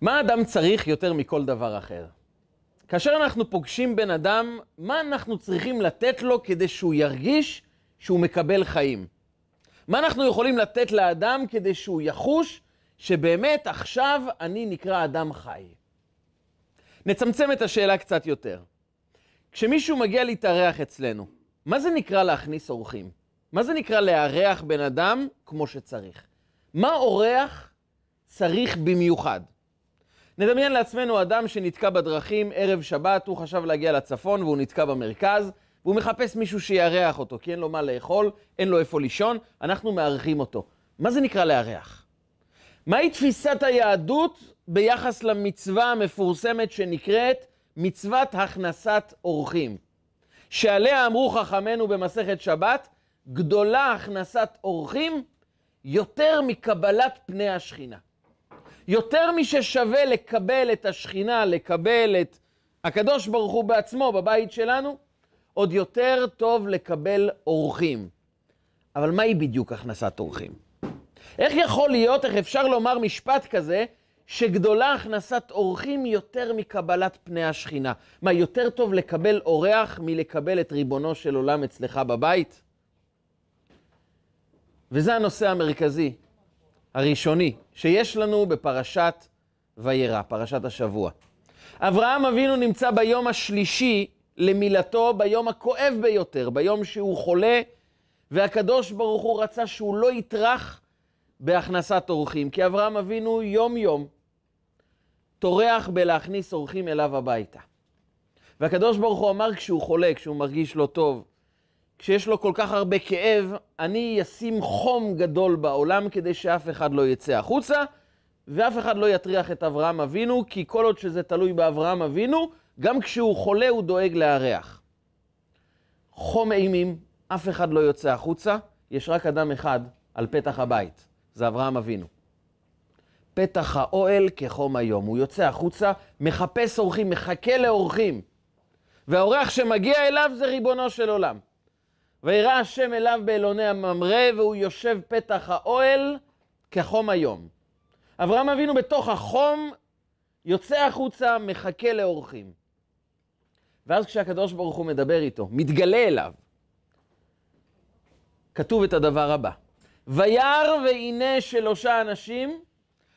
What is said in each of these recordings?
מה אדם צריך יותר מכל דבר אחר? כאשר אנחנו פוגשים בן אדם, מה אנחנו צריכים לתת לו כדי שהוא ירגיש שהוא מקבל חיים? מה אנחנו יכולים לתת לאדם כדי שהוא יחוש שבאמת עכשיו אני נקרא אדם חי? נצמצם את השאלה קצת יותר. כשמישהו מגיע להתארח אצלנו, מה זה נקרא להכניס אורחים? מה זה נקרא לארח בן אדם כמו שצריך? מה אורח צריך במיוחד? נדמיין לעצמנו אדם שנתקע בדרכים ערב שבת, הוא חשב להגיע לצפון והוא נתקע במרכז, והוא מחפש מישהו שיארח אותו, כי אין לו מה לאכול, אין לו איפה לישון, אנחנו מארחים אותו. מה זה נקרא לארח? מהי תפיסת היהדות ביחס למצווה המפורסמת שנקראת מצוות הכנסת אורחים? שעליה אמרו חכמינו במסכת שבת, גדולה הכנסת אורחים יותר מקבלת פני השכינה. יותר מששווה לקבל את השכינה, לקבל את הקדוש ברוך הוא בעצמו בבית שלנו, עוד יותר טוב לקבל אורחים. אבל מהי בדיוק הכנסת אורחים? איך יכול להיות, איך אפשר לומר משפט כזה, שגדולה הכנסת אורחים יותר מקבלת פני השכינה? מה, יותר טוב לקבל אורח מלקבל את ריבונו של עולם אצלך בבית? וזה הנושא המרכזי, הראשוני, שיש לנו בפרשת וירא, פרשת השבוע. אברהם אבינו נמצא ביום השלישי למילתו, ביום הכואב ביותר, ביום שהוא חולה, והקדוש ברוך הוא רצה שהוא לא יטרח בהכנסת אורחים, כי אברהם אבינו יום-יום טורח בלהכניס אורחים אליו הביתה. והקדוש ברוך הוא אמר כשהוא חולה, כשהוא מרגיש לא טוב, כשיש לו כל כך הרבה כאב, אני אשים חום גדול בעולם כדי שאף אחד לא יצא החוצה, ואף אחד לא יטריח את אברהם אבינו, כי כל עוד שזה תלוי באברהם אבינו, גם כשהוא חולה הוא דואג לארח. חום אימים, אף אחד לא יוצא החוצה, יש רק אדם אחד על פתח הבית, זה אברהם אבינו. פתח האוהל כחום היום, הוא יוצא החוצה, מחפש אורחים, מחכה לאורחים. והאורח שמגיע אליו זה ריבונו של עולם. וירא השם אליו באלוני הממרא, והוא יושב פתח האוהל כחום היום. אברהם אבינו בתוך החום יוצא החוצה, מחכה לאורחים. ואז כשהקדוש ברוך הוא מדבר איתו, מתגלה אליו, כתוב את הדבר הבא: וירא והנה שלושה אנשים,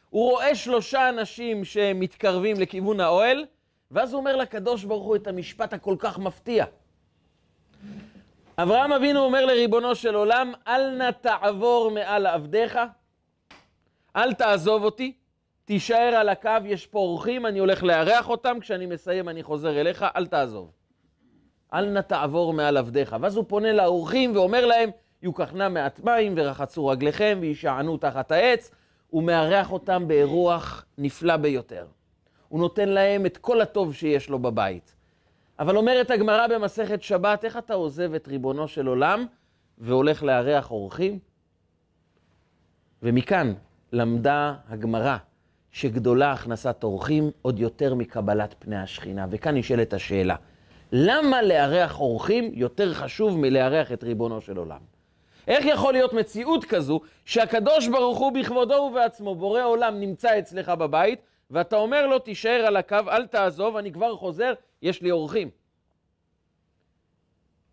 הוא רואה שלושה אנשים שמתקרבים לכיוון האוהל, ואז הוא אומר לקדוש ברוך הוא את המשפט הכל כך מפתיע. אברהם אבינו אומר לריבונו של עולם, אל נא תעבור מעל עבדיך, אל תעזוב אותי, תישאר על הקו, יש פה אורחים, אני הולך לארח אותם, כשאני מסיים אני חוזר אליך, אל תעזוב. אל נא תעבור מעל עבדיך. ואז הוא פונה לאורחים ואומר להם, יוקחנה מעט מים ורחצו רגליכם וישענו תחת העץ, הוא מארח אותם באירוח נפלא ביותר. הוא נותן להם את כל הטוב שיש לו בבית. אבל אומרת הגמרא במסכת שבת, איך אתה עוזב את ריבונו של עולם והולך לארח אורחים? ומכאן למדה הגמרא שגדולה הכנסת אורחים עוד יותר מקבלת פני השכינה. וכאן נשאלת השאלה, למה לארח אורחים יותר חשוב מלארח את ריבונו של עולם? איך יכול להיות מציאות כזו שהקדוש ברוך הוא בכבודו ובעצמו, בורא עולם, נמצא אצלך בבית, ואתה אומר לו, תישאר על הקו, אל תעזוב, אני כבר חוזר, יש לי אורחים.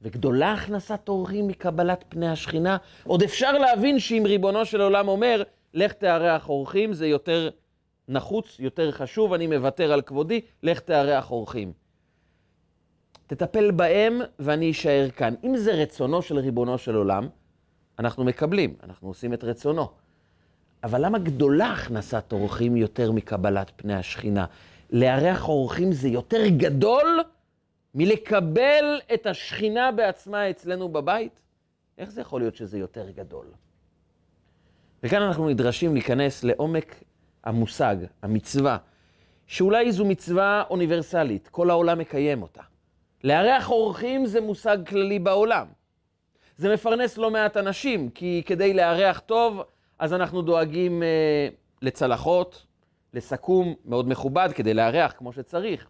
וגדולה הכנסת אורחים מקבלת פני השכינה. עוד אפשר להבין שאם ריבונו של עולם אומר, לך תארח אורחים, זה יותר נחוץ, יותר חשוב, אני מוותר על כבודי, לך תארח אורחים. תטפל בהם ואני אשאר כאן. אם זה רצונו של ריבונו של עולם, אנחנו מקבלים, אנחנו עושים את רצונו. אבל למה גדולה הכנסת אורחים יותר מקבלת פני השכינה? לארח אורחים זה יותר גדול מלקבל את השכינה בעצמה אצלנו בבית? איך זה יכול להיות שזה יותר גדול? וכאן אנחנו נדרשים להיכנס לעומק המושג, המצווה, שאולי זו מצווה אוניברסלית, כל העולם מקיים אותה. לארח אורחים זה מושג כללי בעולם. זה מפרנס לא מעט אנשים, כי כדי לארח טוב, אז אנחנו דואגים אה, לצלחות, לסכו"ם מאוד מכובד כדי לארח כמו שצריך.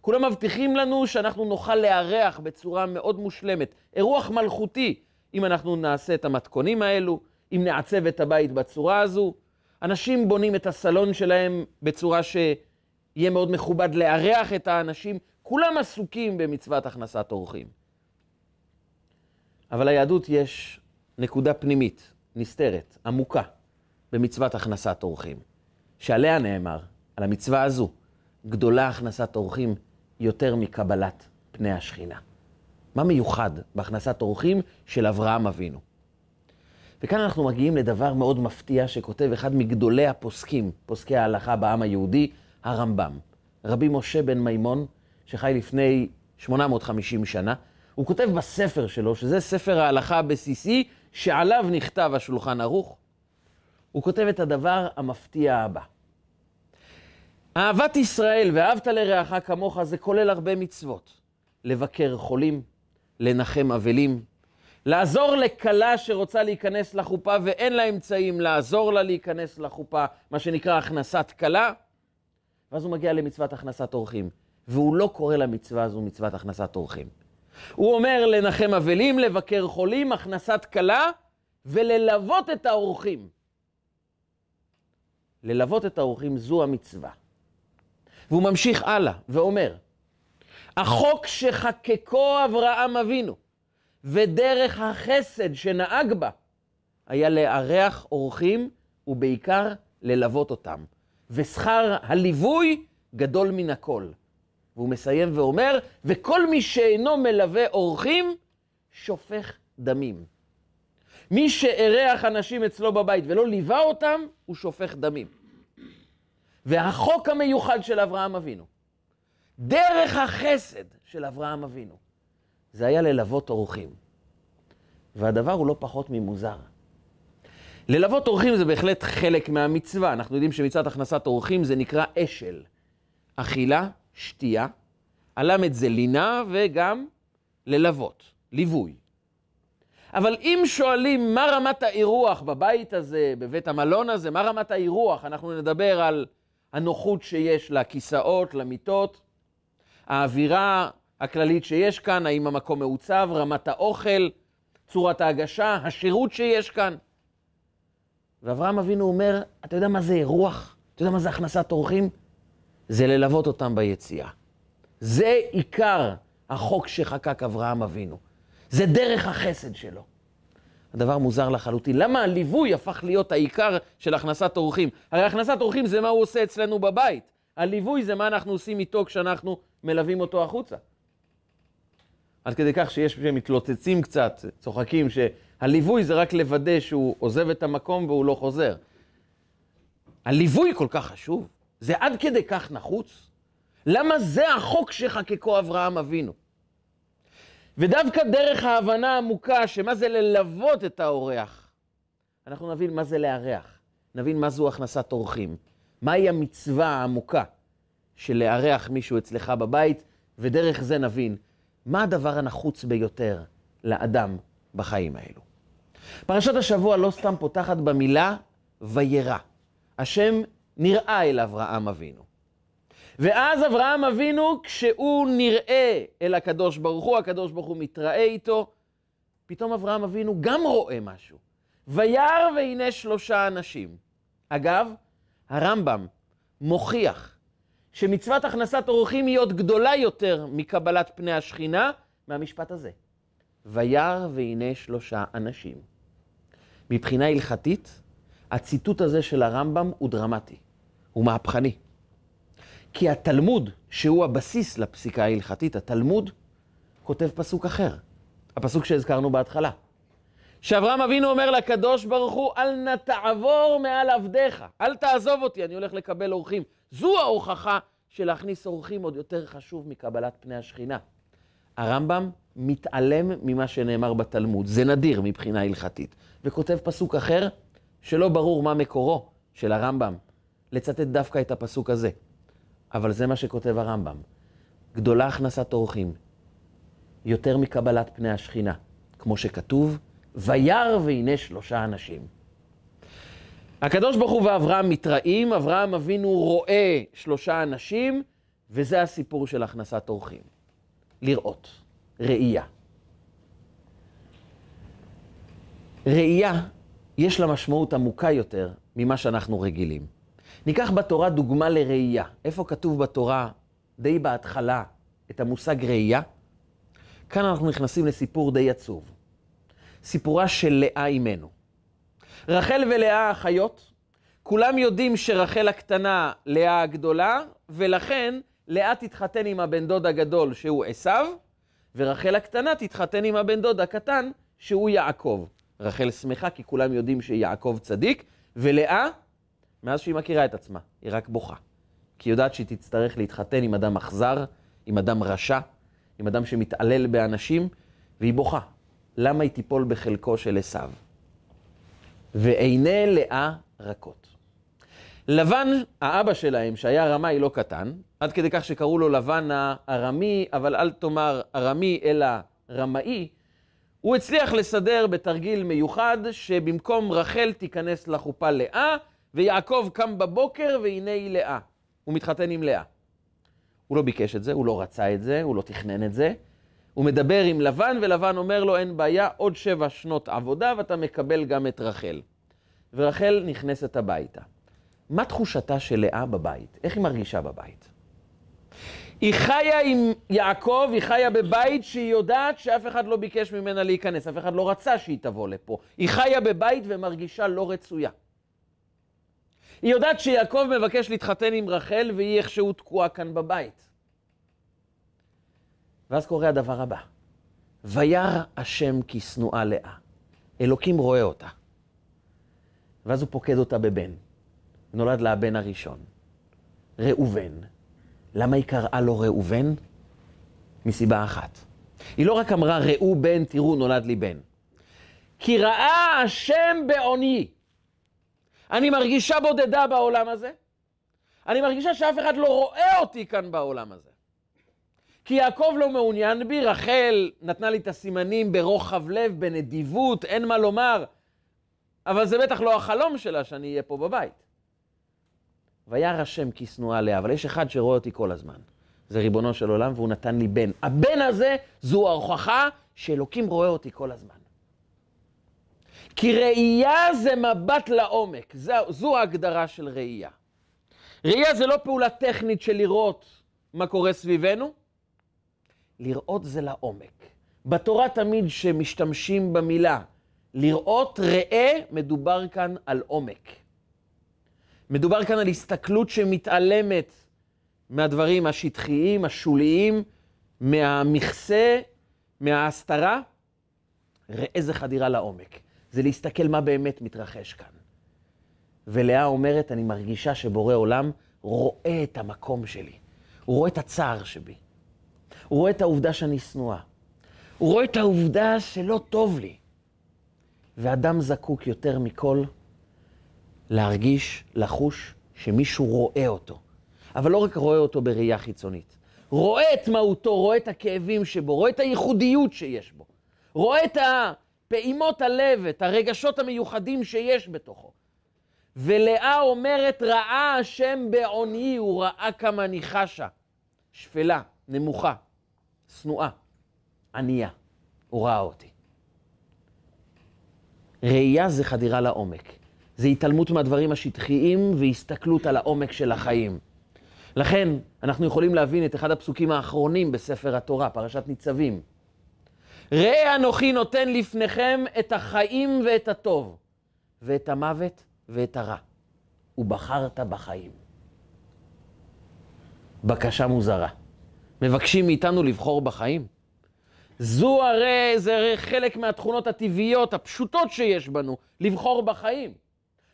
כולם מבטיחים לנו שאנחנו נוכל לארח בצורה מאוד מושלמת, אירוח מלכותי, אם אנחנו נעשה את המתכונים האלו, אם נעצב את הבית בצורה הזו. אנשים בונים את הסלון שלהם בצורה שיהיה מאוד מכובד לארח את האנשים. כולם עסוקים במצוות הכנסת אורחים. אבל ליהדות יש נקודה פנימית, נסתרת, עמוקה, במצוות הכנסת אורחים, שעליה נאמר, על המצווה הזו, גדולה הכנסת אורחים יותר מקבלת פני השכינה. מה מיוחד בהכנסת אורחים של אברהם אבינו? וכאן אנחנו מגיעים לדבר מאוד מפתיע שכותב אחד מגדולי הפוסקים, פוסקי ההלכה בעם היהודי, הרמב"ם. רבי משה בן מימון, שחי לפני 850 שנה, הוא כותב בספר שלו, שזה ספר ההלכה הבסיסי, שעליו נכתב השולחן ערוך, הוא כותב את הדבר המפתיע הבא. אהבת ישראל ואהבת לרעך כמוך זה כולל הרבה מצוות. לבקר חולים, לנחם אבלים, לעזור לכלה שרוצה להיכנס לחופה ואין לה אמצעים לעזור לה להיכנס לחופה, מה שנקרא הכנסת כלה, ואז הוא מגיע למצוות הכנסת אורחים, והוא לא קורא למצווה הזו מצוות הכנסת אורחים. הוא אומר לנחם אבלים, לבקר חולים, הכנסת כלה, וללוות את האורחים. ללוות את האורחים זו המצווה. והוא ממשיך הלאה ואומר, החוק שחקקו אברהם אבינו, ודרך החסד שנהג בה, היה לארח אורחים ובעיקר ללוות אותם. ושכר הליווי גדול מן הכל. והוא מסיים ואומר, וכל מי שאינו מלווה אורחים, שופך דמים. מי שאירח אנשים אצלו בבית ולא ליווה אותם, הוא שופך דמים. והחוק המיוחד של אברהם אבינו, דרך החסד של אברהם אבינו, זה היה ללוות אורחים. והדבר הוא לא פחות ממוזר. ללוות אורחים זה בהחלט חלק מהמצווה. אנחנו יודעים שמצוות הכנסת אורחים זה נקרא אשל. אכילה, שתייה, הלמד זה לינה וגם ללוות, ליווי. אבל אם שואלים מה רמת האירוח בבית הזה, בבית המלון הזה, מה רמת האירוח, אנחנו נדבר על הנוחות שיש לכיסאות, למיטות, האווירה הכללית שיש כאן, האם המקום מעוצב, רמת האוכל, צורת ההגשה, השירות שיש כאן. ואברהם אבינו אומר, אתה יודע מה זה אירוח? אתה יודע מה זה הכנסת אורחים? זה ללוות אותם ביציאה. זה עיקר החוק שחקק אברהם אבינו. זה דרך החסד שלו. הדבר מוזר לחלוטין. למה הליווי הפך להיות העיקר של הכנסת אורחים? הרי הכנסת אורחים זה מה הוא עושה אצלנו בבית. הליווי זה מה אנחנו עושים איתו כשאנחנו מלווים אותו החוצה. עד כדי כך שיש שמתלוצצים קצת, צוחקים, שהליווי זה רק לוודא שהוא עוזב את המקום והוא לא חוזר. הליווי כל כך חשוב, זה עד כדי כך נחוץ. למה זה החוק שחקקו אברהם אבינו? ודווקא דרך ההבנה העמוקה שמה זה ללוות את האורח, אנחנו נבין מה זה לארח, נבין מה זו הכנסת אורחים, מהי המצווה העמוקה של לארח מישהו אצלך בבית, ודרך זה נבין מה הדבר הנחוץ ביותר לאדם בחיים האלו. פרשת השבוע לא סתם פותחת במילה וירא. השם נראה אל אברהם אבינו. ואז אברהם אבינו, כשהוא נראה אל הקדוש ברוך הוא, הקדוש ברוך הוא מתראה איתו, פתאום אברהם אבינו גם רואה משהו. וירא והנה שלושה אנשים. אגב, הרמב"ם מוכיח שמצוות הכנסת אורחים היא עוד גדולה יותר מקבלת פני השכינה מהמשפט הזה. וירא והנה שלושה אנשים. מבחינה הלכתית, הציטוט הזה של הרמב"ם הוא דרמטי, הוא מהפכני. כי התלמוד, שהוא הבסיס לפסיקה ההלכתית, התלמוד כותב פסוק אחר, הפסוק שהזכרנו בהתחלה. שאברהם אבינו אומר לקדוש ברוך הוא, אל נא תעבור מעל עבדיך, אל תעזוב אותי, אני הולך לקבל אורחים. זו ההוכחה שלהכניס אורחים עוד יותר חשוב מקבלת פני השכינה. הרמב"ם מתעלם ממה שנאמר בתלמוד, זה נדיר מבחינה הלכתית, וכותב פסוק אחר שלא ברור מה מקורו של הרמב"ם, לצטט דווקא את הפסוק הזה. אבל זה מה שכותב הרמב"ם. גדולה הכנסת אורחים, יותר מקבלת פני השכינה, כמו שכתוב, וירא והנה שלושה אנשים. הקדוש ברוך הוא ואברהם מתראים, אברהם אבינו רואה שלושה אנשים, וזה הסיפור של הכנסת אורחים. לראות, ראייה. ראייה, יש לה משמעות עמוקה יותר ממה שאנחנו רגילים. ניקח בתורה דוגמה לראייה. איפה כתוב בתורה, די בהתחלה, את המושג ראייה? כאן אנחנו נכנסים לסיפור די עצוב. סיפורה של לאה אימנו. רחל ולאה אחיות, כולם יודעים שרחל הקטנה, לאה הגדולה, ולכן לאה תתחתן עם הבן דוד הגדול שהוא עשיו, ורחל הקטנה תתחתן עם הבן דוד הקטן שהוא יעקב. רחל שמחה כי כולם יודעים שיעקב צדיק, ולאה, מאז שהיא מכירה את עצמה, היא רק בוכה. כי היא יודעת שהיא תצטרך להתחתן עם אדם אכזר, עם אדם רשע, עם אדם שמתעלל באנשים, והיא בוכה. למה היא תיפול בחלקו של עשיו? ועיני לאה רכות. לבן, האבא שלהם, שהיה רמאי לא קטן, עד כדי כך שקראו לו לבן הארמי, אבל אל תאמר ארמי אלא רמאי, הוא הצליח לסדר בתרגיל מיוחד שבמקום רחל תיכנס לחופה לאה, ויעקב קם בבוקר והנה היא לאה. הוא מתחתן עם לאה. הוא לא ביקש את זה, הוא לא רצה את זה, הוא לא תכנן את זה. הוא מדבר עם לבן, ולבן אומר לו, אין בעיה, עוד שבע שנות עבודה ואתה מקבל גם את רחל. ורחל נכנסת הביתה. מה תחושתה של לאה בבית? איך היא מרגישה בבית? היא חיה עם יעקב, היא חיה בבית שהיא יודעת שאף אחד לא ביקש ממנה להיכנס, אף אחד לא רצה שהיא תבוא לפה. היא חיה בבית ומרגישה לא רצויה. היא יודעת שיעקב מבקש להתחתן עם רחל והיא איכשהו תקועה כאן בבית. ואז קורה הדבר הבא, וירא השם כי שנואה לאה. אלוקים רואה אותה. ואז הוא פוקד אותה בבן. נולד לה הבן הראשון, ראובן. למה היא קראה לו ראובן? מסיבה אחת. היא לא רק אמרה, ראו בן, תראו, נולד לי בן. כי ראה השם בעוני. אני מרגישה בודדה בעולם הזה. אני מרגישה שאף אחד לא רואה אותי כאן בעולם הזה. כי יעקב לא מעוניין בי, רחל נתנה לי את הסימנים ברוחב לב, בנדיבות, אין מה לומר, אבל זה בטח לא החלום שלה שאני אהיה פה בבית. וירא השם כי שנואה לאה, אבל יש אחד שרואה אותי כל הזמן. זה ריבונו של עולם, והוא נתן לי בן. הבן הזה זו ההוכחה שאלוקים רואה אותי כל הזמן. כי ראייה זה מבט לעומק, זו, זו ההגדרה של ראייה. ראייה זה לא פעולה טכנית של לראות מה קורה סביבנו, לראות זה לעומק. בתורה תמיד שמשתמשים במילה לראות, ראה, מדובר כאן על עומק. מדובר כאן על הסתכלות שמתעלמת מהדברים השטחיים, השוליים, מהמכסה, מההסתרה. ראה זה חדירה לעומק. זה להסתכל מה באמת מתרחש כאן. ולאה אומרת, אני מרגישה שבורא עולם רואה את המקום שלי. הוא רואה את הצער שבי. הוא רואה את העובדה שאני שנואה. הוא רואה את העובדה שלא טוב לי. ואדם זקוק יותר מכל להרגיש, לחוש, שמישהו רואה אותו. אבל לא רק רואה אותו בראייה חיצונית. רואה את מהותו, רואה את הכאבים שבו, רואה את הייחודיות שיש בו. רואה את פעימות הלב, את הרגשות המיוחדים שיש בתוכו. ולאה אומרת, ראה השם בעוני, הוא ראה כמה אני חשה. שפלה, נמוכה, שנואה, ענייה. הוא ראה אותי. ראייה זה חדירה לעומק. זה התעלמות מהדברים השטחיים והסתכלות על העומק של החיים. לכן, אנחנו יכולים להבין את אחד הפסוקים האחרונים בספר התורה, פרשת ניצבים. ראה אנוכי נותן לפניכם את החיים ואת הטוב, ואת המוות ואת הרע. ובחרת בחיים. בקשה מוזרה. מבקשים מאיתנו לבחור בחיים. זו הרי, זה הרי חלק מהתכונות הטבעיות, הפשוטות שיש בנו, לבחור בחיים.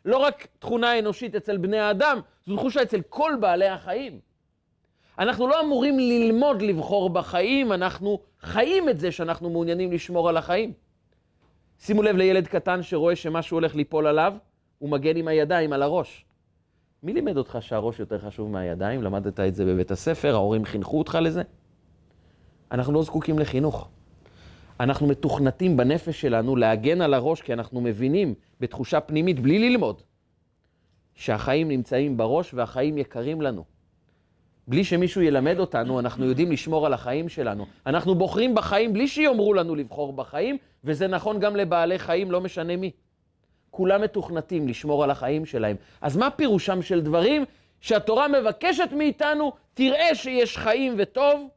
לא רק תכונה אנושית אצל בני האדם, זו תחושה אצל כל בעלי החיים. אנחנו לא אמורים ללמוד לבחור בחיים, אנחנו חיים את זה שאנחנו מעוניינים לשמור על החיים. שימו לב לילד קטן שרואה שמשהו הולך ליפול עליו, הוא מגן עם הידיים על הראש. מי לימד אותך שהראש יותר חשוב מהידיים? למדת את זה בבית הספר, ההורים חינכו אותך לזה? אנחנו לא זקוקים לחינוך. אנחנו מתוכנתים בנפש שלנו להגן על הראש, כי אנחנו מבינים בתחושה פנימית, בלי ללמוד, שהחיים נמצאים בראש והחיים יקרים לנו. בלי שמישהו ילמד אותנו, אנחנו יודעים לשמור על החיים שלנו. אנחנו בוחרים בחיים בלי שיאמרו לנו לבחור בחיים, וזה נכון גם לבעלי חיים, לא משנה מי. כולם מתוכנתים לשמור על החיים שלהם. אז מה פירושם של דברים שהתורה מבקשת מאיתנו, תראה שיש חיים וטוב,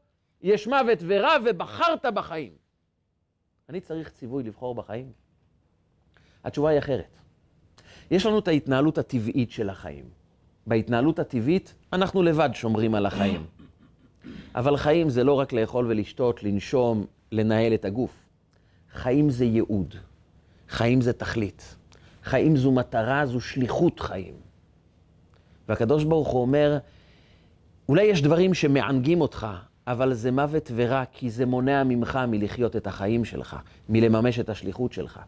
יש מוות ורע, ובחרת בחיים. אני צריך ציווי לבחור בחיים? התשובה היא אחרת. יש לנו את ההתנהלות הטבעית של החיים. בהתנהלות הטבעית, אנחנו לבד שומרים על החיים. אבל חיים זה לא רק לאכול ולשתות, לנשום, לנהל את הגוף. חיים זה ייעוד. חיים זה תכלית. חיים זו מטרה, זו שליחות חיים. והקדוש ברוך הוא אומר, אולי יש דברים שמענגים אותך, אבל זה מוות ורע, כי זה מונע ממך מלחיות את החיים שלך, מלממש את השליחות שלך.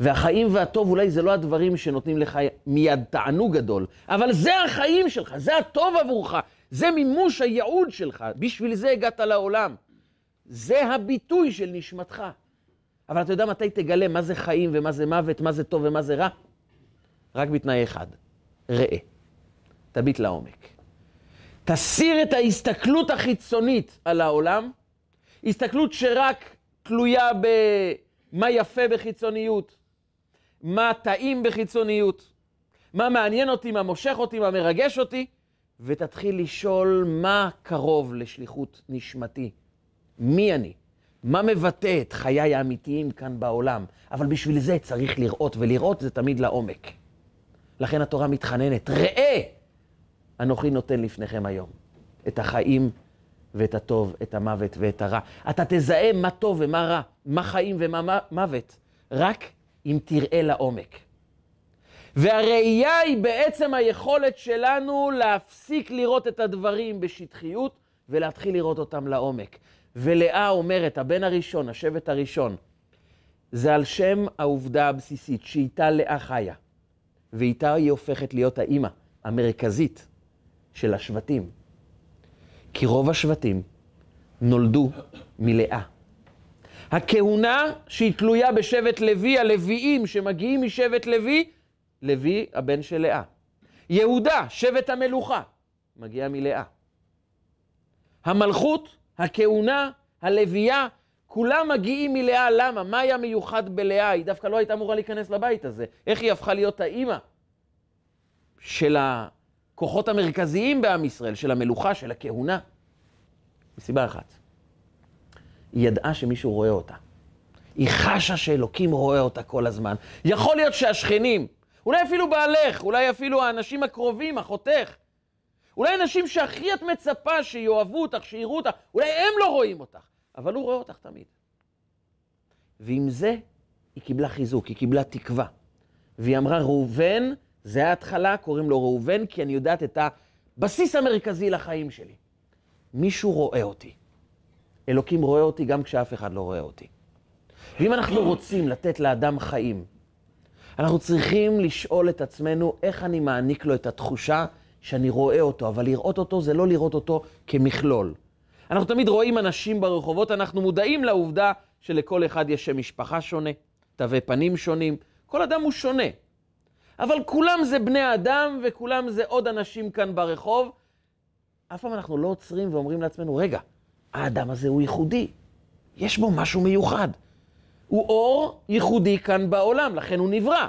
והחיים והטוב אולי זה לא הדברים שנותנים לך מיד תענוג גדול, אבל זה החיים שלך, זה הטוב עבורך, זה מימוש הייעוד שלך, בשביל זה הגעת לעולם. זה הביטוי של נשמתך. אבל אתה יודע מתי תגלה מה זה חיים ומה זה מוות, מה זה טוב ומה זה רע? רק בתנאי אחד, ראה. תביט לעומק. תסיר את ההסתכלות החיצונית על העולם, הסתכלות שרק תלויה במה יפה בחיצוניות, מה טעים בחיצוניות, מה מעניין אותי, מה מושך אותי, מה מרגש אותי, ותתחיל לשאול מה קרוב לשליחות נשמתי. מי אני? מה מבטא את חיי האמיתיים כאן בעולם? אבל בשביל זה צריך לראות, ולראות זה תמיד לעומק. לכן התורה מתחננת, ראה, אנוכי נותן לפניכם היום את החיים ואת הטוב, את המוות ואת הרע. אתה תזהה מה טוב ומה רע, מה חיים ומה מוות, רק אם תראה לעומק. והראייה היא בעצם היכולת שלנו להפסיק לראות את הדברים בשטחיות ולהתחיל לראות אותם לעומק. ולאה אומרת, הבן הראשון, השבט הראשון, זה על שם העובדה הבסיסית שאיתה לאה חיה, ואיתה היא הופכת להיות האימא המרכזית של השבטים. כי רוב השבטים נולדו מלאה. הכהונה שהיא תלויה בשבט לוי, הלוויים שמגיעים משבט לוי, לוי הבן של לאה. יהודה, שבט המלוכה, מגיע מלאה. המלכות, הכהונה, הלוויה, כולם מגיעים מלאה. למה? מה היה מיוחד בלאה? היא דווקא לא הייתה אמורה להיכנס לבית הזה. איך היא הפכה להיות האימא של הכוחות המרכזיים בעם ישראל, של המלוכה, של הכהונה? מסיבה אחת. היא ידעה שמישהו רואה אותה. היא חשה שאלוקים רואה אותה כל הזמן. יכול להיות שהשכנים, אולי אפילו בעלך, אולי אפילו האנשים הקרובים, אחותך, אולי אנשים שהכי את מצפה שיאהבו אותך, שיראו אותך, אולי הם לא רואים אותך, אבל הוא רואה אותך תמיד. ועם זה היא קיבלה חיזוק, היא קיבלה תקווה. והיא אמרה, ראובן, זה ההתחלה, קוראים לו ראובן, כי אני יודעת את הבסיס המרכזי לחיים שלי. מישהו רואה אותי. אלוקים רואה אותי גם כשאף אחד לא רואה אותי. ואם אנחנו רוצים לתת לאדם חיים, אנחנו צריכים לשאול את עצמנו איך אני מעניק לו את התחושה שאני רואה אותו, אבל לראות אותו זה לא לראות אותו כמכלול. אנחנו תמיד רואים אנשים ברחובות, אנחנו מודעים לעובדה שלכל אחד יש שם משפחה שונה, תווי פנים שונים, כל אדם הוא שונה. אבל כולם זה בני אדם וכולם זה עוד אנשים כאן ברחוב. אף פעם אנחנו לא עוצרים ואומרים לעצמנו, רגע, האדם הזה הוא ייחודי, יש בו משהו מיוחד. הוא אור ייחודי כאן בעולם, לכן הוא נברא.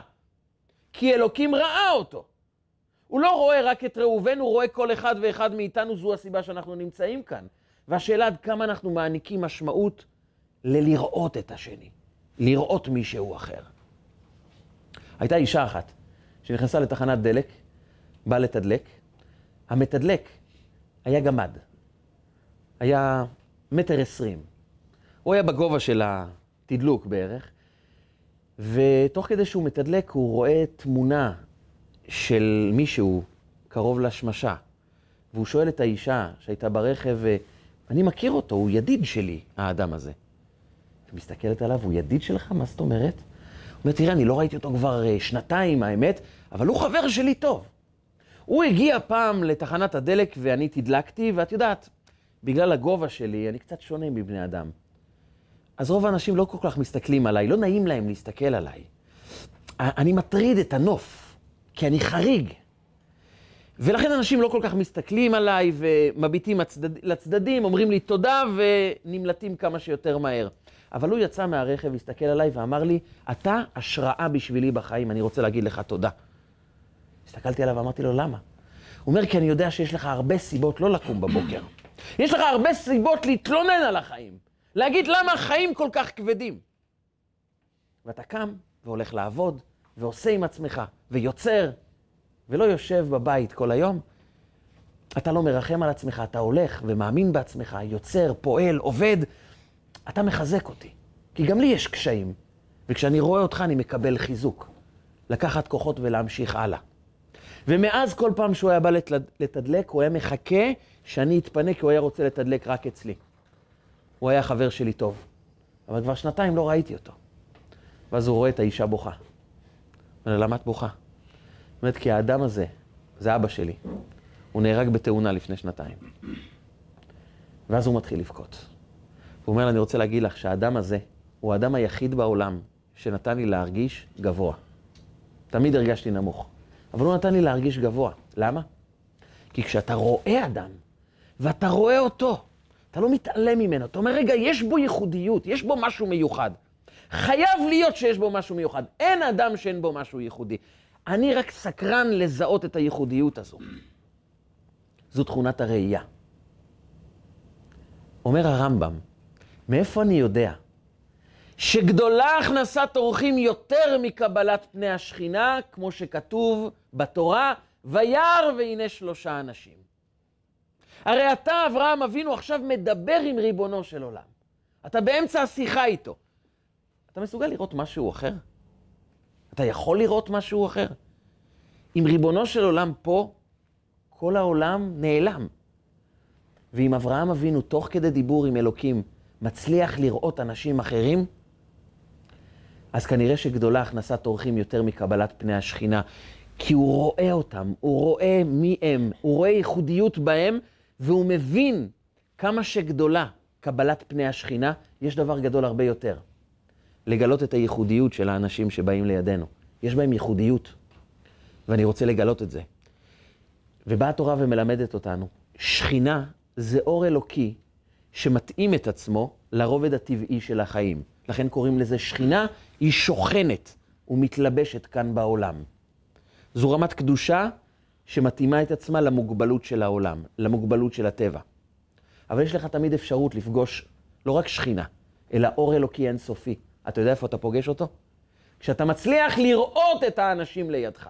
כי אלוקים ראה אותו. הוא לא רואה רק את ראובן, הוא רואה כל אחד ואחד מאיתנו, זו הסיבה שאנחנו נמצאים כאן. והשאלה עד כמה אנחנו מעניקים משמעות ללראות את השני, לראות מישהו אחר. הייתה אישה אחת שנכנסה לתחנת דלק, באה לתדלק, המתדלק היה גמד. היה מטר עשרים. הוא היה בגובה של התדלוק בערך, ותוך כדי שהוא מתדלק הוא רואה תמונה של מישהו קרוב לשמשה, והוא שואל את האישה שהייתה ברכב, אני מכיר אותו, הוא ידיד שלי, האדם הזה. היא מסתכלת עליו, הוא ידיד שלך? מה זאת אומרת? הוא אומר, תראה, אני לא ראיתי אותו כבר אה, שנתיים, האמת, אבל הוא חבר שלי טוב. הוא הגיע פעם לתחנת הדלק ואני תדלקתי, ואת יודעת, בגלל הגובה שלי, אני קצת שונה מבני אדם. אז רוב האנשים לא כל כך מסתכלים עליי, לא נעים להם להסתכל עליי. אני מטריד את הנוף, כי אני חריג. ולכן אנשים לא כל כך מסתכלים עליי ומביטים הצדד, לצדדים, אומרים לי תודה ונמלטים כמה שיותר מהר. אבל הוא יצא מהרכב, הסתכל עליי ואמר לי, אתה השראה בשבילי בחיים, אני רוצה להגיד לך תודה. הסתכלתי עליו ואמרתי לו, למה? הוא אומר, כי אני יודע שיש לך הרבה סיבות לא לקום בבוקר. יש לך הרבה סיבות להתלונן על החיים. להגיד למה החיים כל כך כבדים. ואתה קם והולך לעבוד, ועושה עם עצמך, ויוצר, ולא יושב בבית כל היום. אתה לא מרחם על עצמך, אתה הולך ומאמין בעצמך, יוצר, פועל, עובד. אתה מחזק אותי. כי גם לי יש קשיים, וכשאני רואה אותך אני מקבל חיזוק. לקחת כוחות ולהמשיך הלאה. ומאז כל פעם שהוא היה בא לתדלק, הוא היה מחכה שאני אתפנה, כי הוא היה רוצה לתדלק רק אצלי. הוא היה חבר שלי טוב, אבל כבר שנתיים לא ראיתי אותו. ואז הוא רואה את האישה בוכה. אומר למה את בוכה? אומרת, כי האדם הזה, זה אבא שלי, הוא נהרג בתאונה לפני שנתיים. ואז הוא מתחיל לבכות. הוא אומר אני רוצה להגיד לך שהאדם הזה הוא האדם היחיד בעולם שנתן לי להרגיש גבוה. תמיד הרגשתי נמוך, אבל הוא נתן לי להרגיש גבוה. למה? כי כשאתה רואה אדם, ואתה רואה אותו, אתה לא מתעלם ממנו. אתה אומר, רגע, יש בו ייחודיות, יש בו משהו מיוחד. חייב להיות שיש בו משהו מיוחד. אין אדם שאין בו משהו ייחודי. אני רק סקרן לזהות את הייחודיות הזו. זו תכונת הראייה. אומר הרמב"ם, מאיפה אני יודע שגדולה הכנסת אורחים יותר מקבלת פני השכינה, כמו שכתוב בתורה, וירא והנה שלושה אנשים. הרי אתה, אברהם אבינו, עכשיו מדבר עם ריבונו של עולם. אתה באמצע השיחה איתו. אתה מסוגל לראות משהו אחר? אתה יכול לראות משהו אחר? אם ריבונו של עולם פה, כל העולם נעלם. ואם אברהם אבינו, תוך כדי דיבור עם אלוקים, מצליח לראות אנשים אחרים, אז כנראה שגדולה הכנסת אורחים יותר מקבלת פני השכינה. כי הוא רואה אותם, הוא רואה מי הם, הוא רואה ייחודיות בהם, והוא מבין כמה שגדולה קבלת פני השכינה, יש דבר גדול הרבה יותר. לגלות את הייחודיות של האנשים שבאים לידינו. יש בהם ייחודיות, ואני רוצה לגלות את זה. ובאה התורה ומלמדת אותנו, שכינה זה אור אלוקי שמתאים את עצמו לרובד הטבעי של החיים. לכן קוראים לזה שכינה, היא שוכנת ומתלבשת כאן בעולם. זו רמת קדושה שמתאימה את עצמה למוגבלות של העולם, למוגבלות של הטבע. אבל יש לך תמיד אפשרות לפגוש לא רק שכינה, אלא אור אלוקי אינסופי. אתה יודע איפה אתה פוגש אותו? כשאתה מצליח לראות את האנשים לידך.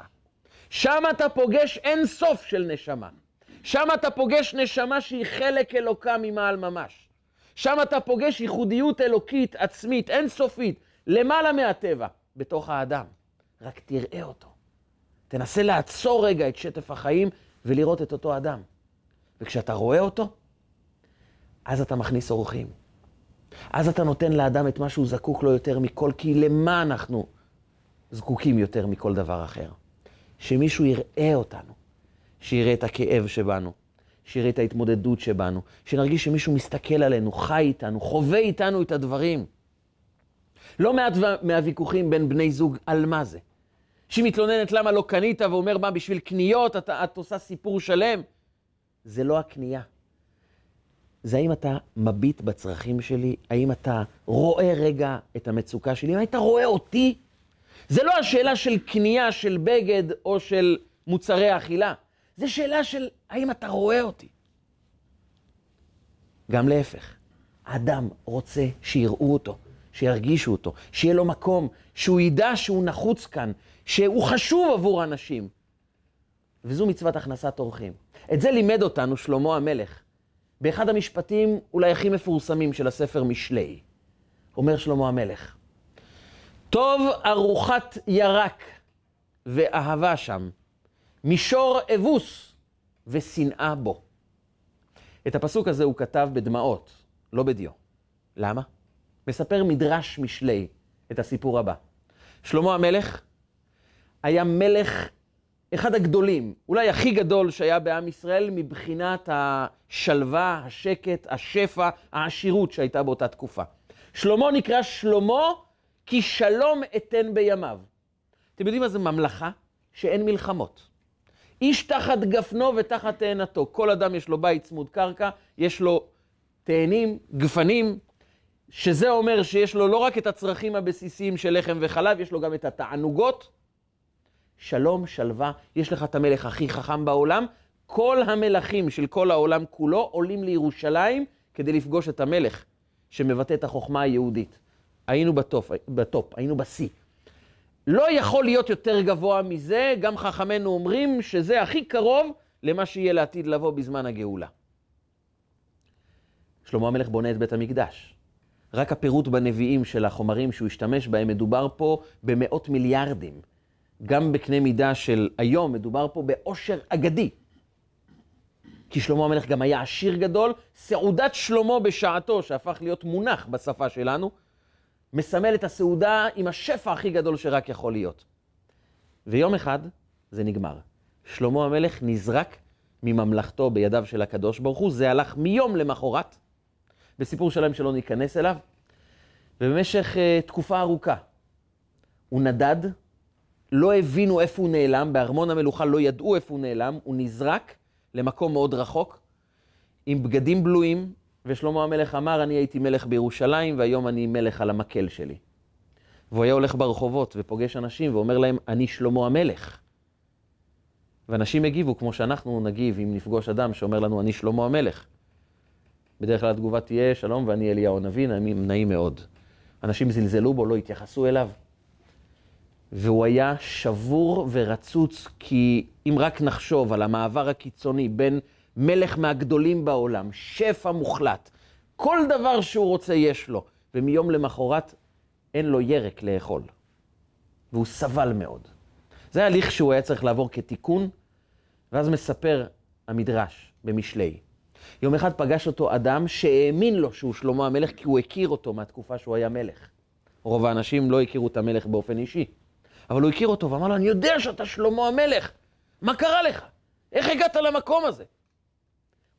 שם אתה פוגש אין סוף של נשמה. שם אתה פוגש נשמה שהיא חלק אלוקה ממעל ממש. שם אתה פוגש ייחודיות אלוקית עצמית, אינסופית, למעלה מהטבע, בתוך האדם. רק תראה אותו. תנסה לעצור רגע את שטף החיים ולראות את אותו אדם. וכשאתה רואה אותו, אז אתה מכניס אורחים. אז אתה נותן לאדם את מה שהוא זקוק לו יותר מכל, כי למה אנחנו זקוקים יותר מכל דבר אחר? שמישהו יראה אותנו, שיראה את הכאב שבנו, שיראה את ההתמודדות שבנו, שנרגיש שמישהו מסתכל עלינו, חי איתנו, חווה איתנו את הדברים. לא מעט מהוויכוחים בין בני זוג על מה זה. שהיא מתלוננת למה לא קנית ואומר, מה, בשביל קניות את, את עושה סיפור שלם? זה לא הקנייה. זה האם אתה מביט בצרכים שלי, האם אתה רואה רגע את המצוקה שלי, האם אתה רואה אותי? זה לא השאלה של קנייה של בגד או של מוצרי אכילה, זה שאלה של האם אתה רואה אותי. גם להפך, האדם רוצה שיראו אותו, שירגישו אותו, שיהיה לו מקום, שהוא ידע שהוא נחוץ כאן, שהוא חשוב עבור אנשים. וזו מצוות הכנסת אורחים. את זה לימד אותנו שלמה המלך. באחד המשפטים אולי הכי מפורסמים של הספר משלי, אומר שלמה המלך, טוב ארוחת ירק ואהבה שם, מישור אבוס ושנאה בו. את הפסוק הזה הוא כתב בדמעות, לא בדיו. למה? מספר מדרש משלי את הסיפור הבא. שלמה המלך היה מלך אחד הגדולים, אולי הכי גדול שהיה בעם ישראל מבחינת השלווה, השקט, השפע, העשירות שהייתה באותה תקופה. שלמה נקרא שלמה כי שלום אתן בימיו. אתם יודעים מה זה ממלכה? שאין מלחמות. איש תחת גפנו ותחת תאנתו. כל אדם יש לו בית צמוד קרקע, יש לו תאנים, גפנים, שזה אומר שיש לו לא רק את הצרכים הבסיסיים של לחם וחלב, יש לו גם את התענוגות. שלום, שלווה, יש לך את המלך הכי חכם בעולם. כל המלכים של כל העולם כולו עולים לירושלים כדי לפגוש את המלך שמבטא את החוכמה היהודית. היינו בטופ, בטופ היינו בשיא. לא יכול להיות יותר גבוה מזה, גם חכמינו אומרים שזה הכי קרוב למה שיהיה לעתיד לבוא בזמן הגאולה. שלמה המלך בונה את בית המקדש. רק הפירוט בנביאים של החומרים שהוא השתמש בהם, מדובר פה במאות מיליארדים. גם בקנה מידה של היום, מדובר פה בעושר אגדי. כי שלמה המלך גם היה עשיר גדול, סעודת שלמה בשעתו, שהפך להיות מונח בשפה שלנו, מסמל את הסעודה עם השפע הכי גדול שרק יכול להיות. ויום אחד זה נגמר. שלמה המלך נזרק מממלכתו בידיו של הקדוש ברוך הוא, זה הלך מיום למחרת, בסיפור שלם שלא ניכנס אליו, ובמשך uh, תקופה ארוכה הוא נדד, לא הבינו איפה הוא נעלם, בארמון המלוכה לא ידעו איפה הוא נעלם, הוא נזרק למקום מאוד רחוק, עם בגדים בלויים, ושלמה המלך אמר, אני הייתי מלך בירושלים, והיום אני מלך על המקל שלי. והוא היה הולך ברחובות ופוגש אנשים ואומר להם, אני שלמה המלך. ואנשים הגיבו כמו שאנחנו נגיב אם נפגוש אדם שאומר לנו, אני שלמה המלך. בדרך כלל התגובה תהיה, שלום ואני אליהו הנביא, נעים מאוד. אנשים זלזלו בו, לא התייחסו אליו. והוא היה שבור ורצוץ, כי אם רק נחשוב על המעבר הקיצוני בין מלך מהגדולים בעולם, שפע מוחלט, כל דבר שהוא רוצה יש לו, ומיום למחרת אין לו ירק לאכול. והוא סבל מאוד. זה הליך שהוא היה צריך לעבור כתיקון, ואז מספר המדרש במשלי. יום אחד פגש אותו אדם שהאמין לו שהוא שלמה המלך, כי הוא הכיר אותו מהתקופה שהוא היה מלך. רוב האנשים לא הכירו את המלך באופן אישי. אבל הוא הכיר אותו ואמר לו, אני יודע שאתה שלמה המלך, מה קרה לך? איך הגעת למקום הזה?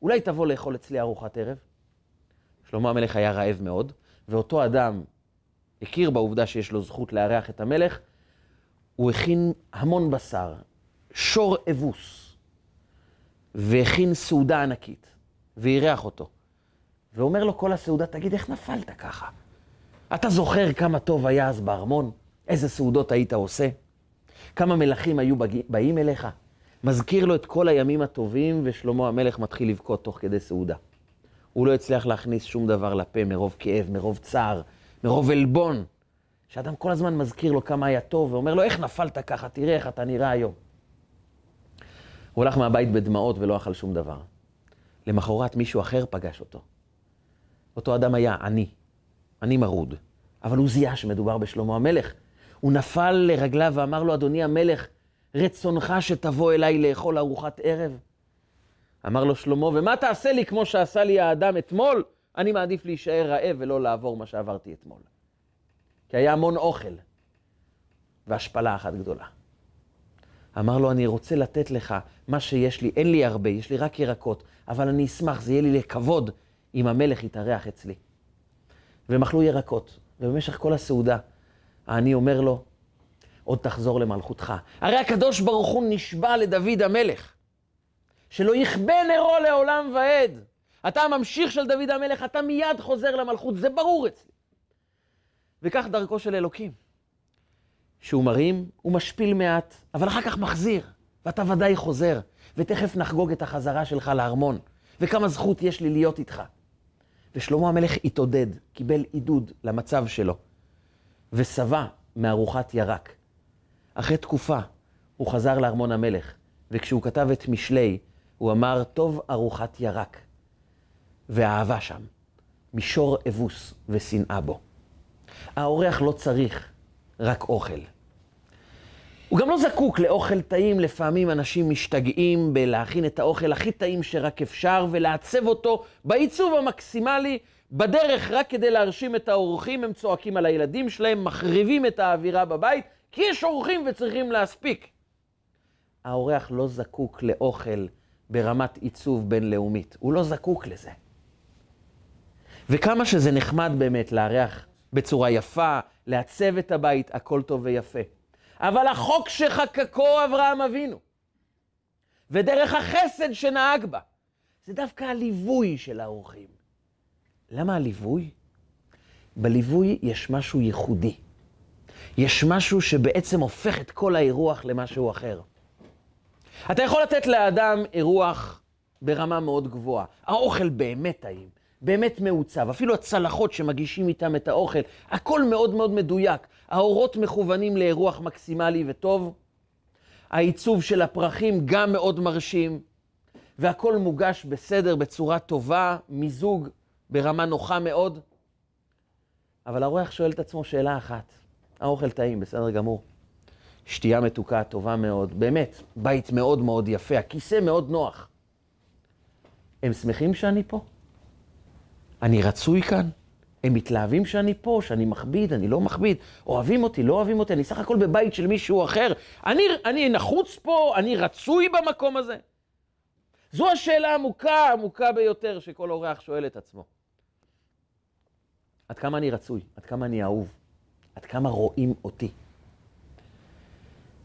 אולי תבוא לאכול אצלי ארוחת ערב? שלמה המלך היה רעב מאוד, ואותו אדם הכיר בעובדה שיש לו זכות לארח את המלך, הוא הכין המון בשר, שור אבוס, והכין סעודה ענקית, ואירח אותו. ואומר לו כל הסעודה, תגיד, איך נפלת ככה? אתה זוכר כמה טוב היה אז בארמון? איזה סעודות היית עושה? כמה מלכים היו באים אליך? מזכיר לו את כל הימים הטובים, ושלמה המלך מתחיל לבכות תוך כדי סעודה. הוא לא הצליח להכניס שום דבר לפה מרוב כאב, מרוב צער, מרוב עלבון. שאדם כל הזמן מזכיר לו כמה היה טוב, ואומר לו, איך נפלת ככה? תראה איך אתה נראה היום. הוא הלך מהבית בדמעות ולא אכל שום דבר. למחרת מישהו אחר פגש אותו. אותו אדם היה עני, עני מרוד, אבל הוא זיהה שמדובר בשלמה המלך. הוא נפל לרגליו ואמר לו, אדוני המלך, רצונך שתבוא אליי לאכול ארוחת ערב? אמר לו שלמה, ומה תעשה לי כמו שעשה לי האדם אתמול? אני מעדיף להישאר רעב ולא לעבור מה שעברתי אתמול. כי היה המון אוכל, והשפלה אחת גדולה. אמר לו, אני רוצה לתת לך מה שיש לי, אין לי הרבה, יש לי רק ירקות, אבל אני אשמח, זה יהיה לי לכבוד אם המלך יתארח אצלי. והם אכלו ירקות, ובמשך כל הסעודה, העני אומר לו, עוד תחזור למלכותך. הרי הקדוש ברוך הוא נשבע לדוד המלך, שלא יכבה נרו לעולם ועד. אתה הממשיך של דוד המלך, אתה מיד חוזר למלכות, זה ברור אצלי. וכך דרכו של אלוקים. שהוא מרים, הוא משפיל מעט, אבל אחר כך מחזיר, ואתה ודאי חוזר, ותכף נחגוג את החזרה שלך לארמון, וכמה זכות יש לי להיות איתך. ושלמה המלך התעודד, קיבל עידוד למצב שלו, ושבע מארוחת ירק. אחרי תקופה הוא חזר לארמון המלך, וכשהוא כתב את משלי, הוא אמר, טוב ארוחת ירק. ואהבה שם, מישור אבוס ושנאה בו. האורח לא צריך רק אוכל. הוא גם לא זקוק לאוכל טעים, לפעמים אנשים משתגעים בלהכין את האוכל הכי טעים שרק אפשר ולעצב אותו בעיצוב המקסימלי. בדרך, רק כדי להרשים את האורחים, הם צועקים על הילדים שלהם, מחריבים את האווירה בבית, כי יש אורחים וצריכים להספיק. האורח לא זקוק לאוכל ברמת עיצוב בינלאומית, הוא לא זקוק לזה. וכמה שזה נחמד באמת לארח בצורה יפה, לעצב את הבית, הכל טוב ויפה. אבל החוק שחקקו אברהם אבינו, ודרך החסד שנהג בה. זה דווקא הליווי של האורחים. למה הליווי? בליווי יש משהו ייחודי. יש משהו שבעצם הופך את כל האירוח למשהו אחר. אתה יכול לתת לאדם אירוח ברמה מאוד גבוהה. האוכל באמת טעים, באמת מעוצב. אפילו הצלחות שמגישים איתם את האוכל, הכל מאוד מאוד מדויק. האורות מכוונים לאירוח מקסימלי וטוב. העיצוב של הפרחים גם מאוד מרשים. והכל מוגש בסדר, בצורה טובה, מיזוג ברמה נוחה מאוד. אבל האורח שואל את עצמו שאלה אחת, האוכל טעים, בסדר גמור. שתייה מתוקה, טובה מאוד, באמת, בית מאוד מאוד יפה, הכיסא מאוד נוח. הם שמחים שאני פה? אני רצוי כאן? הם מתלהבים שאני פה, שאני מכביד, אני לא מכביד, אוהבים אותי, לא אוהבים אותי, אני סך הכל בבית של מישהו אחר. אני, אני נחוץ פה, אני רצוי במקום הזה. זו השאלה העמוקה, העמוקה ביותר שכל אורח שואל את עצמו. עד כמה אני רצוי? עד כמה אני אהוב? עד כמה רואים אותי?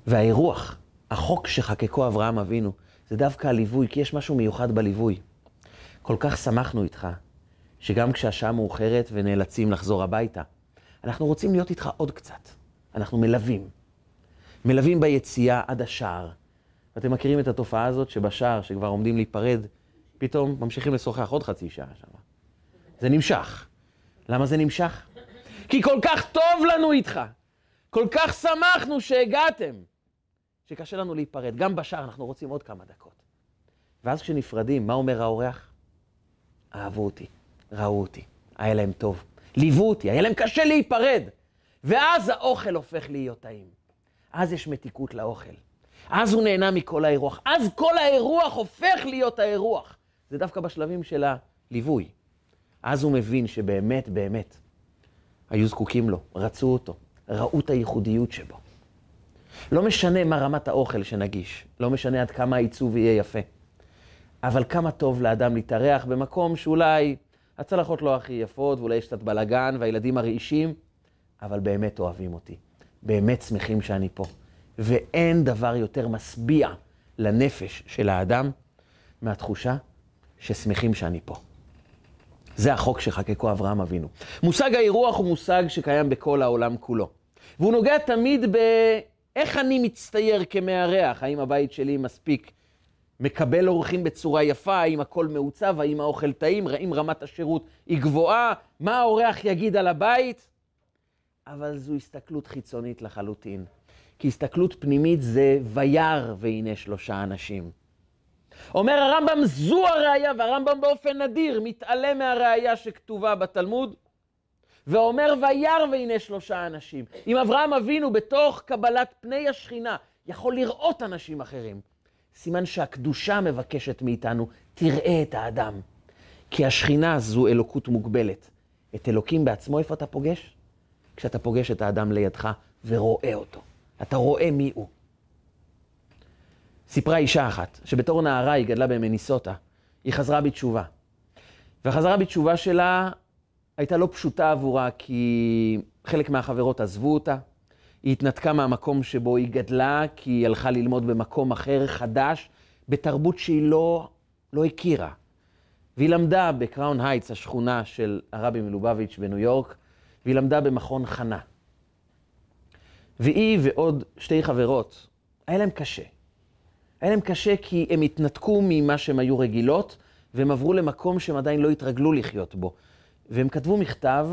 והאירוח, החוק שחקקו אברהם אבינו, זה דווקא הליווי, כי יש משהו מיוחד בליווי. כל כך שמחנו איתך, שגם כשהשעה מאוחרת ונאלצים לחזור הביתה, אנחנו רוצים להיות איתך עוד קצת. אנחנו מלווים. מלווים ביציאה עד השער. ואתם מכירים את התופעה הזאת שבשער, שכבר עומדים להיפרד, פתאום ממשיכים לשוחח עוד חצי שעה שם. זה נמשך. למה זה נמשך? כי כל כך טוב לנו איתך. כל כך שמחנו שהגעתם, שקשה לנו להיפרד. גם בשער אנחנו רוצים עוד כמה דקות. ואז כשנפרדים, מה אומר האורח? אהבו אותי, ראו אותי, היה להם טוב. ליוו אותי, היה להם קשה להיפרד. ואז האוכל הופך להיות טעים. אז יש מתיקות לאוכל. אז הוא נהנה מכל האירוח. אז כל האירוח הופך להיות האירוח. זה דווקא בשלבים של הליווי. אז הוא מבין שבאמת, באמת, היו זקוקים לו, רצו אותו, ראו את הייחודיות שבו. לא משנה מה רמת האוכל שנגיש, לא משנה עד כמה העיצוב יהיה יפה, אבל כמה טוב לאדם להתארח במקום שאולי הצלחות לא הכי יפות, ואולי יש קצת בלאגן, והילדים מרעישים, אבל באמת אוהבים אותי, באמת שמחים שאני פה. ואין דבר יותר משביע לנפש של האדם מהתחושה ששמחים שאני פה. זה החוק שחקקו אברהם אבינו. מושג האירוח הוא מושג שקיים בכל העולם כולו. והוא נוגע תמיד באיך אני מצטייר כמארח, האם הבית שלי מספיק מקבל אורחים בצורה יפה, האם הכל מעוצב, האם האוכל טעים, האם רמת השירות היא גבוהה, מה האורח יגיד על הבית. אבל זו הסתכלות חיצונית לחלוטין. כי הסתכלות פנימית זה וירא והנה שלושה אנשים. אומר הרמב"ם, זו הראייה, והרמב"ם באופן נדיר מתעלם מהראייה שכתובה בתלמוד, ואומר וירא והנה שלושה אנשים. אם אברהם אבינו בתוך קבלת פני השכינה יכול לראות אנשים אחרים, סימן שהקדושה מבקשת מאיתנו, תראה את האדם. כי השכינה זו אלוקות מוגבלת. את אלוקים בעצמו, איפה אתה פוגש? כשאתה פוגש את האדם לידך ורואה אותו. אתה רואה מי הוא. סיפרה אישה אחת, שבתור נערה היא גדלה במניסוטה. היא חזרה בתשובה. והחזרה בתשובה שלה הייתה לא פשוטה עבורה, כי חלק מהחברות עזבו אותה. היא התנתקה מהמקום שבו היא גדלה, כי היא הלכה ללמוד במקום אחר, חדש, בתרבות שהיא לא, לא הכירה. והיא למדה בקראון הייטס, השכונה של הרבי מלובביץ' בניו יורק, והיא למדה במכון חנה. והיא ועוד שתי חברות, היה להם קשה. היה להם קשה כי הם התנתקו ממה שהם היו רגילות, והם עברו למקום שהם עדיין לא התרגלו לחיות בו. והם כתבו מכתב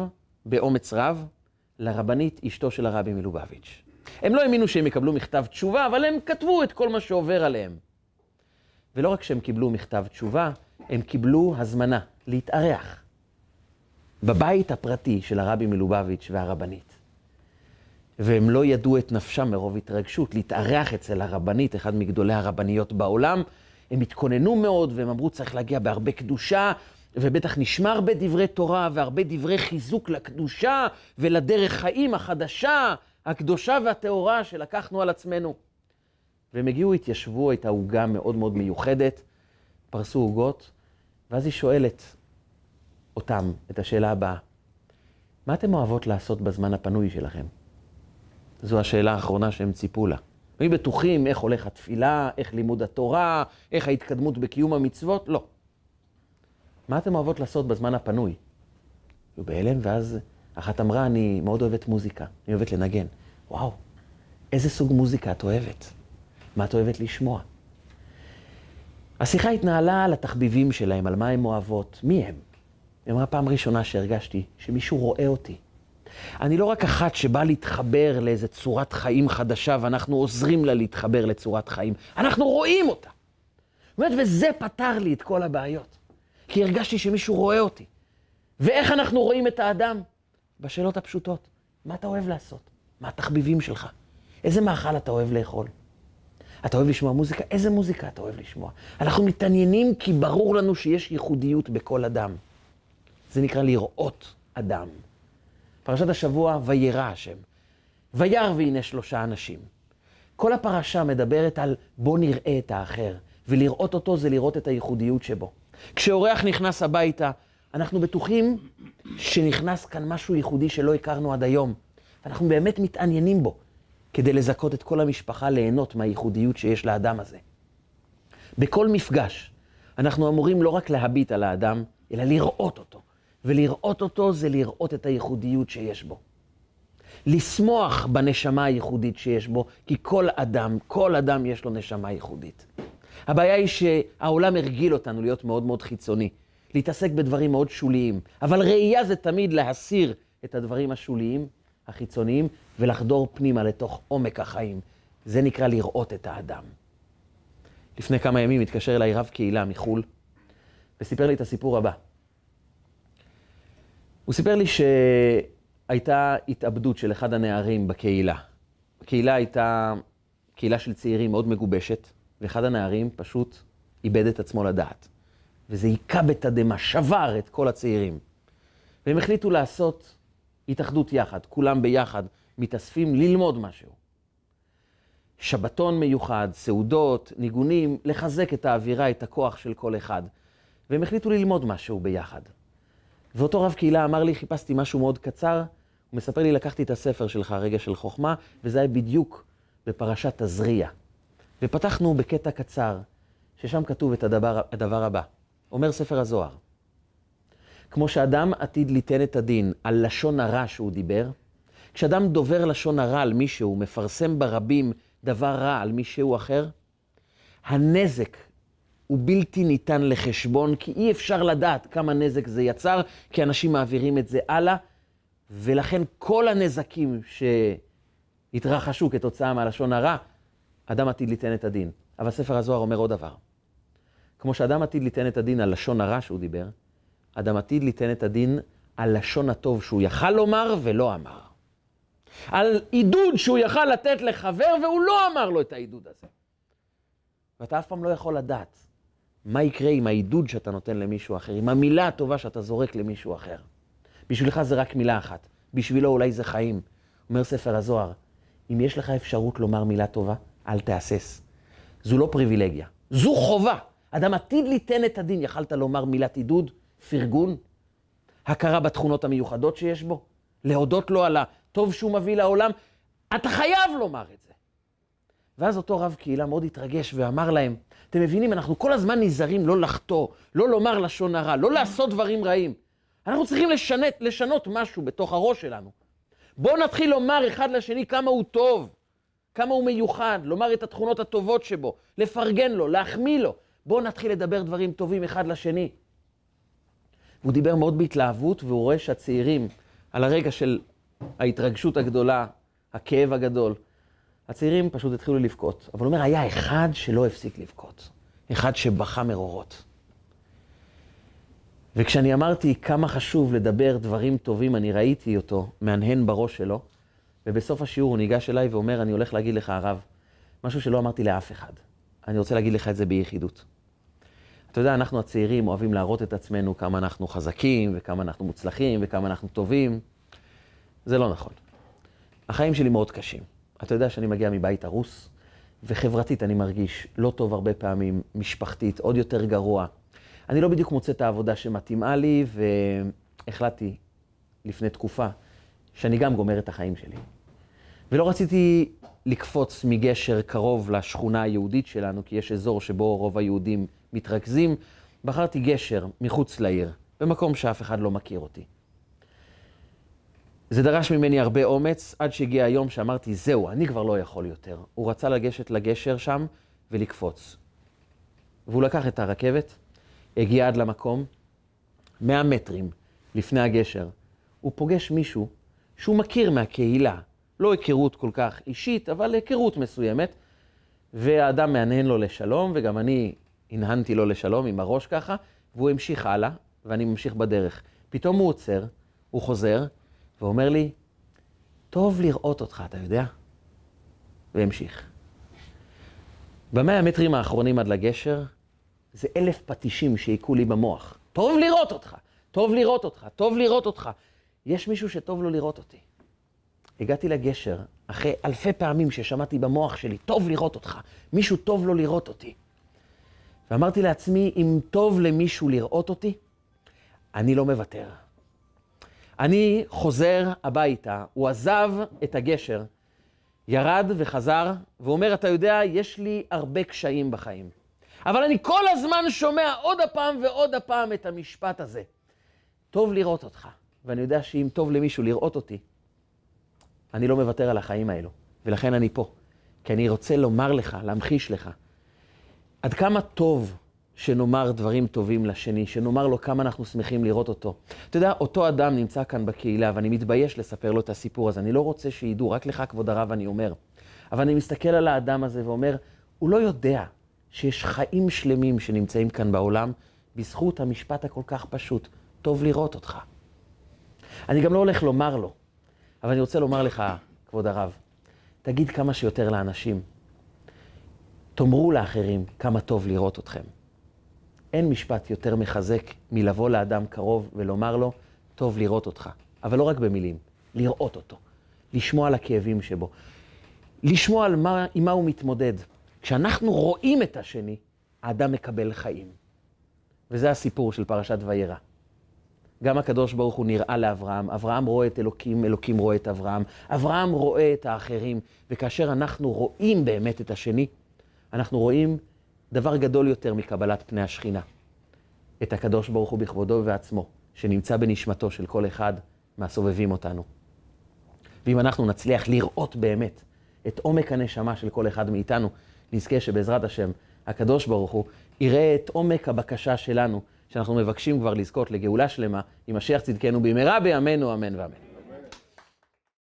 באומץ רב לרבנית אשתו של הרבי מלובביץ'. הם לא האמינו שהם יקבלו מכתב תשובה, אבל הם כתבו את כל מה שעובר עליהם. ולא רק שהם קיבלו מכתב תשובה, הם קיבלו הזמנה להתארח בבית הפרטי של הרבי מלובביץ' והרבנית. והם לא ידעו את נפשם מרוב התרגשות, להתארח אצל הרבנית, אחד מגדולי הרבניות בעולם. הם התכוננו מאוד, והם אמרו, צריך להגיע בהרבה קדושה, ובטח נשמע הרבה דברי תורה והרבה דברי חיזוק לקדושה ולדרך חיים החדשה, הקדושה והטהורה שלקחנו על עצמנו. והם הגיעו, התיישבו, הייתה עוגה מאוד מאוד מיוחדת, פרסו עוגות, ואז היא שואלת אותם את השאלה הבאה, מה אתם אוהבות לעשות בזמן הפנוי שלכם? זו השאלה האחרונה שהם ציפו לה. היו בטוחים איך הולך התפילה, איך לימוד התורה, איך ההתקדמות בקיום המצוות? לא. מה אתן אוהבות לעשות בזמן הפנוי? היו בהלם, ואז אחת אמרה, אני מאוד אוהבת מוזיקה, אני אוהבת לנגן. וואו, איזה סוג מוזיקה את אוהבת? מה את אוהבת לשמוע? השיחה התנהלה על התחביבים שלהם, על מה הן אוהבות, מי הם. היא אמרה, פעם ראשונה שהרגשתי שמישהו רואה אותי. אני לא רק אחת שבאה להתחבר לאיזה צורת חיים חדשה, ואנחנו עוזרים לה להתחבר לצורת חיים, אנחנו רואים אותה. וזה פתר לי את כל הבעיות. כי הרגשתי שמישהו רואה אותי. ואיך אנחנו רואים את האדם? בשאלות הפשוטות. מה אתה אוהב לעשות? מה התחביבים שלך? איזה מאכל אתה אוהב לאכול? אתה אוהב לשמוע מוזיקה? איזה מוזיקה אתה אוהב לשמוע? אנחנו מתעניינים כי ברור לנו שיש ייחודיות בכל אדם. זה נקרא לראות אדם. פרשת השבוע, וירא השם. וירא והנה שלושה אנשים. כל הפרשה מדברת על בוא נראה את האחר, ולראות אותו זה לראות את הייחודיות שבו. כשאורח נכנס הביתה, אנחנו בטוחים שנכנס כאן משהו ייחודי שלא הכרנו עד היום. אנחנו באמת מתעניינים בו, כדי לזכות את כל המשפחה ליהנות מהייחודיות שיש לאדם הזה. בכל מפגש, אנחנו אמורים לא רק להביט על האדם, אלא לראות אותו. ולראות אותו זה לראות את הייחודיות שיש בו. לשמוח בנשמה הייחודית שיש בו, כי כל אדם, כל אדם יש לו נשמה ייחודית. הבעיה היא שהעולם הרגיל אותנו להיות מאוד מאוד חיצוני, להתעסק בדברים מאוד שוליים, אבל ראייה זה תמיד להסיר את הדברים השוליים, החיצוניים, ולחדור פנימה לתוך עומק החיים. זה נקרא לראות את האדם. לפני כמה ימים התקשר אליי רב קהילה מחו"ל, וסיפר לי את הסיפור הבא. הוא סיפר לי שהייתה התאבדות של אחד הנערים בקהילה. הקהילה הייתה קהילה של צעירים מאוד מגובשת, ואחד הנערים פשוט איבד את עצמו לדעת. וזה היכה בתדהמה, שבר את כל הצעירים. והם החליטו לעשות התאחדות יחד, כולם ביחד מתאספים ללמוד משהו. שבתון מיוחד, סעודות, ניגונים, לחזק את האווירה, את הכוח של כל אחד. והם החליטו ללמוד משהו ביחד. ואותו רב קהילה אמר לי, חיפשתי משהו מאוד קצר, הוא מספר לי, לקחתי את הספר שלך, רגע של חוכמה, וזה היה בדיוק בפרשת תזריע. ופתחנו בקטע קצר, ששם כתוב את הדבר, הדבר הבא. אומר ספר הזוהר, כמו שאדם עתיד ליתן את הדין על לשון הרע שהוא דיבר, כשאדם דובר לשון הרע על מישהו, מפרסם ברבים דבר רע על מישהו אחר, הנזק הוא בלתי ניתן לחשבון, כי אי אפשר לדעת כמה נזק זה יצר, כי אנשים מעבירים את זה הלאה, ולכן כל הנזקים שהתרחשו כתוצאה מהלשון הרע, אדם עתיד ליתן את הדין. אבל ספר הזוהר אומר עוד דבר. כמו שאדם עתיד ליתן את הדין על לשון הרע שהוא דיבר, אדם עתיד ליתן את הדין על לשון הטוב שהוא יכל לומר ולא אמר. על עידוד שהוא יכל לתת לחבר והוא לא אמר לו את העידוד הזה. ואתה אף פעם לא יכול לדעת מה יקרה עם העידוד שאתה נותן למישהו אחר, עם המילה הטובה שאתה זורק למישהו אחר. בשבילך זה רק מילה אחת, בשבילו אולי זה חיים. אומר ספר הזוהר, אם יש לך אפשרות לומר מילה טובה, אל תהסס. זו לא פריבילגיה, זו חובה. אדם עתיד ליתן את הדין, יכלת לומר מילת עידוד, פרגון, הכרה בתכונות המיוחדות שיש בו, להודות לו על הטוב שהוא מביא לעולם, אתה חייב לומר את זה. ואז אותו רב קהילה מאוד התרגש ואמר להם, אתם מבינים, אנחנו כל הזמן נזהרים לא לחטוא, לא לומר לשון הרע, לא לעשות דברים רעים. אנחנו צריכים לשנת, לשנות משהו בתוך הראש שלנו. בואו נתחיל לומר אחד לשני כמה הוא טוב, כמה הוא מיוחד, לומר את התכונות הטובות שבו, לפרגן לו, להחמיא לו. בואו נתחיל לדבר דברים טובים אחד לשני. הוא דיבר מאוד בהתלהבות, והוא רואה שהצעירים, על הרגע של ההתרגשות הגדולה, הכאב הגדול, הצעירים פשוט התחילו לבכות. אבל הוא אומר, היה אחד שלא הפסיק לבכות. אחד שבכה מרורות. וכשאני אמרתי כמה חשוב לדבר דברים טובים, אני ראיתי אותו מהנהן בראש שלו, ובסוף השיעור הוא ניגש אליי ואומר, אני הולך להגיד לך, הרב, משהו שלא אמרתי לאף אחד. אני רוצה להגיד לך את זה ביחידות. אתה יודע, אנחנו הצעירים אוהבים להראות את עצמנו כמה אנחנו חזקים, וכמה אנחנו מוצלחים, וכמה אנחנו טובים. זה לא נכון. החיים שלי מאוד קשים. אתה יודע שאני מגיע מבית הרוס, וחברתית אני מרגיש לא טוב הרבה פעמים, משפחתית, עוד יותר גרוע. אני לא בדיוק מוצא את העבודה שמתאימה לי, והחלטתי לפני תקופה שאני גם גומר את החיים שלי. ולא רציתי לקפוץ מגשר קרוב לשכונה היהודית שלנו, כי יש אזור שבו רוב היהודים מתרכזים. בחרתי גשר מחוץ לעיר, במקום שאף אחד לא מכיר אותי. זה דרש ממני הרבה אומץ, עד שהגיע היום שאמרתי, זהו, אני כבר לא יכול יותר. הוא רצה לגשת לגשר שם ולקפוץ. והוא לקח את הרכבת, הגיע עד למקום, 100 מטרים לפני הגשר. הוא פוגש מישהו שהוא מכיר מהקהילה, לא היכרות כל כך אישית, אבל היכרות מסוימת, והאדם מהנהן לו לשלום, וגם אני הנהנתי לו לשלום עם הראש ככה, והוא המשיך הלאה, ואני ממשיך בדרך. פתאום הוא עוצר, הוא חוזר, ואומר לי, טוב לראות אותך, אתה יודע? והמשיך. במאה המטרים האחרונים עד לגשר, זה אלף פטישים שהיכו לי במוח. טוב לראות אותך, טוב לראות אותך, טוב לראות אותך. יש מישהו שטוב לו לראות אותי. הגעתי לגשר, אחרי אלפי פעמים ששמעתי במוח שלי, טוב לראות אותך, מישהו טוב לו לראות אותי. ואמרתי לעצמי, אם טוב למישהו לראות אותי, אני לא מוותר. אני חוזר הביתה, הוא עזב את הגשר, ירד וחזר, ואומר, אתה יודע, יש לי הרבה קשיים בחיים. אבל אני כל הזמן שומע עוד הפעם ועוד הפעם את המשפט הזה. טוב לראות אותך, ואני יודע שאם טוב למישהו לראות אותי, אני לא מוותר על החיים האלו, ולכן אני פה. כי אני רוצה לומר לך, להמחיש לך, עד כמה טוב שנאמר דברים טובים לשני, שנאמר לו כמה אנחנו שמחים לראות אותו. אתה יודע, אותו אדם נמצא כאן בקהילה, ואני מתבייש לספר לו את הסיפור הזה. אני לא רוצה שידעו, רק לך, כבוד הרב, אני אומר. אבל אני מסתכל על האדם הזה ואומר, הוא לא יודע שיש חיים שלמים שנמצאים כאן בעולם בזכות המשפט הכל כך פשוט, טוב לראות אותך. אני גם לא הולך לומר לו, אבל אני רוצה לומר לך, כבוד הרב, תגיד כמה שיותר לאנשים. תאמרו לאחרים כמה טוב לראות אתכם. אין משפט יותר מחזק מלבוא לאדם קרוב ולומר לו, טוב לראות אותך. אבל לא רק במילים, לראות אותו, לשמוע על הכאבים שבו, לשמוע על מה, עם מה הוא מתמודד. כשאנחנו רואים את השני, האדם מקבל חיים. וזה הסיפור של פרשת וירא. גם הקדוש ברוך הוא נראה לאברהם, אברהם רואה את אלוקים, אלוקים רואה את אברהם, אברהם רואה את האחרים, וכאשר אנחנו רואים באמת את השני, אנחנו רואים דבר גדול יותר מקבלת פני השכינה. את הקדוש ברוך הוא בכבודו ובעצמו, שנמצא בנשמתו של כל אחד מהסובבים אותנו. ואם אנחנו נצליח לראות באמת את עומק הנשמה של כל אחד מאיתנו, נזכה שבעזרת השם, הקדוש ברוך הוא יראה את עומק הבקשה שלנו, שאנחנו מבקשים כבר לזכות לגאולה שלמה, עם משיח צדקנו במהרה בימינו, אמן ואמן.